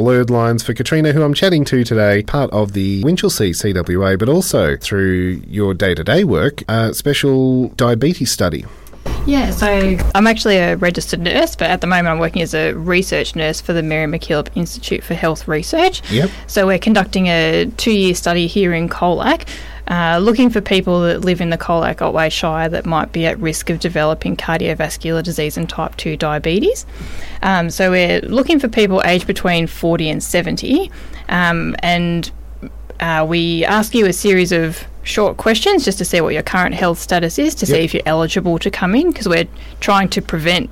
blurred lines for Katrina, who I'm chatting to today, part of the Winchelsea CWA, but also through your day to day work, a special diabetes study. Yeah, so I'm actually a registered nurse, but at the moment I'm working as a research nurse for the Mary MacKillop Institute for Health Research. Yep. So we're conducting a two year study here in Colac. Uh, looking for people that live in the Colac Otway Shire that might be at risk of developing cardiovascular disease and type 2 diabetes. Um, so we're looking for people aged between 40 and 70, um, and uh, we ask you a series of short questions just to see what your current health status is, to Yep. see if you're eligible to come in, because we're trying to prevent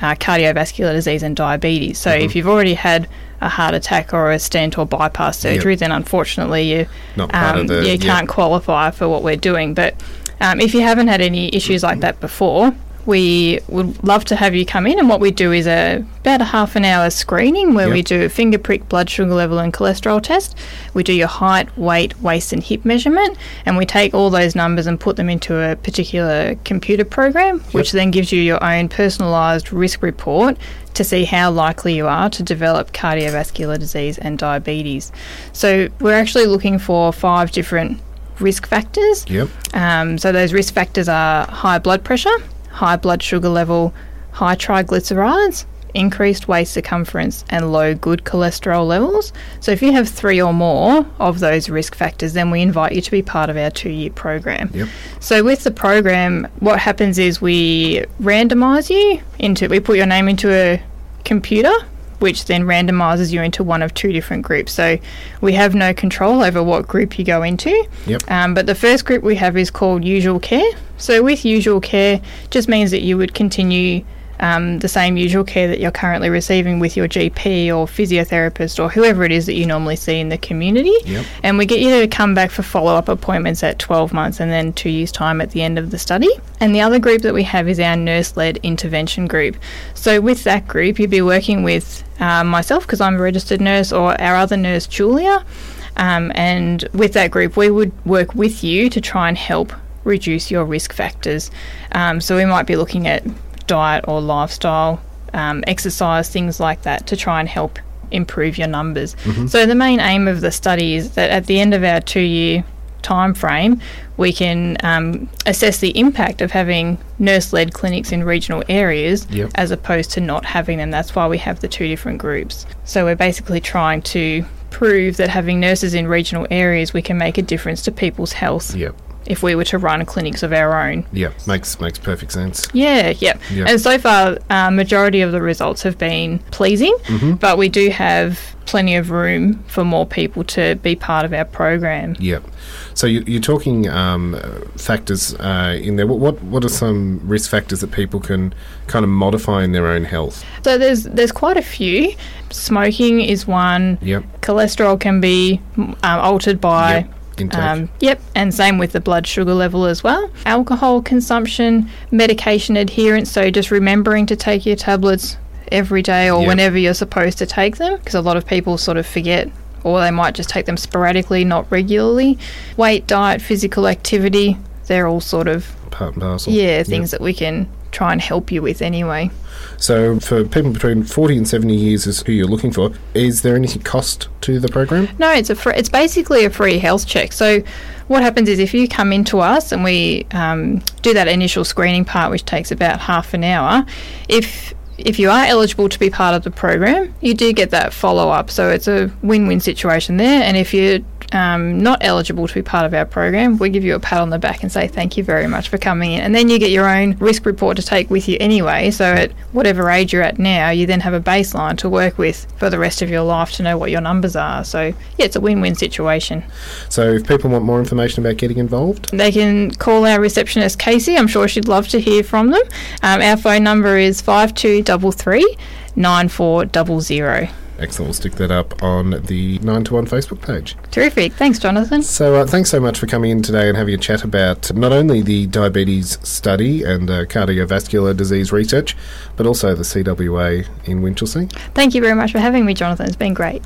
uh, cardiovascular disease and diabetes. So if you've already had a heart attack or a stent or bypass Yep. surgery, then unfortunately you Not part of um, the- you yep. can't qualify for what we're doing. But um, if you haven't had any issues like that before, we would love to have you come in. And what we do is a about a half an hour screening where we do a finger prick blood sugar level and cholesterol test. We do your height, weight, waist, and hip measurement, and we take all those numbers and put them into a particular computer program, which then gives you your own personalised risk report to see how likely you are to develop cardiovascular disease and diabetes. So we're actually looking for five different risk factors. Yep. Um, so those risk factors are high blood pressure, high blood sugar level, high triglycerides, increased waist circumference, and low good cholesterol levels. So if you have three or more of those risk factors, then we invite you to be part of our two-year program. Yep. So with the program, what happens is we randomise you into, we put your name into a computer which then randomizes you into one of two different groups. So we have no control over what group you go into. Yep. Um, but the first group we have is called usual care. So with usual care, just means that you would continue um, the same usual care that you're currently receiving with your GP or physiotherapist or whoever it is that you normally see in the community. Yep. And we get you to come back for follow up appointments at 12 months and then two years' time at the end of the study. And the other group that we have is our nurse led intervention group. So, with that group, you'd be working with uh, myself because I'm a registered nurse or our other nurse, Julia. Um, and with that group, we would work with you to try and help reduce your risk factors. Um, so, we might be looking at diet or lifestyle, um, exercise, things like that to try and help improve your numbers. So the main aim of the study is that at the end of our two-year time frame, we can um, assess the impact of having nurse-led clinics in regional areas Yep. as opposed to not having them. That's why we have the two different groups. So we're basically trying to prove that having nurses in regional areas, we can make a difference to people's health Yep. If we were to run clinics of our own. Yeah, Makes makes perfect sense. Yeah, yeah. Yeah. And so far, uh, majority of the results have been pleasing, Mm-hmm. but we do have plenty of room for more people to be part of our program. Yep. So you, you're talking um, factors uh, in there. What, what what are some risk factors that people can kind of modify in their own health? So there's there's quite a few. Smoking is one. Yep. Cholesterol can be um, altered by. Yep. Um, yep, and same with the blood sugar level as well. Alcohol consumption, medication adherence, so just remembering to take your tablets every day or Yep. whenever you're supposed to take them, because a lot of people sort of forget or they might just take them sporadically, not regularly. Weight, diet, physical activity, they're all sort of, Part and parcel. yeah, Yep. things that we can try and help you with anyway. So for people between 40 and 70 years is who you're looking for. Is there any cost to the program? No, it's a free, it's basically a free health check. So what happens is if you come into us and we um, do that initial screening part, which takes about half an hour, if if you are eligible to be part of the program, you do get that follow up. So it's a win win situation there. And if you're um, not eligible to be part of our program, we give you a pat on the back and say thank you very much for coming in. And then you get your own risk report to take with you anyway. So at whatever age you're at now, you then have a baseline to work with for the rest of your life to know what your numbers are. So yeah, it's a win win situation. So if people want more information about getting involved, They can call our receptionist Casey. I'm sure she'd love to hear from them. Um, our phone number is 5233 9400. Excellent. We'll stick that up on the 9 to 1 Facebook page. Terrific. Thanks, Jonathan. So uh, thanks so much for coming in today and having a chat about not only the diabetes study and uh, cardiovascular disease research, but also the CWA in Winchelsea. Thank you very much for having me, Jonathan. It's been great.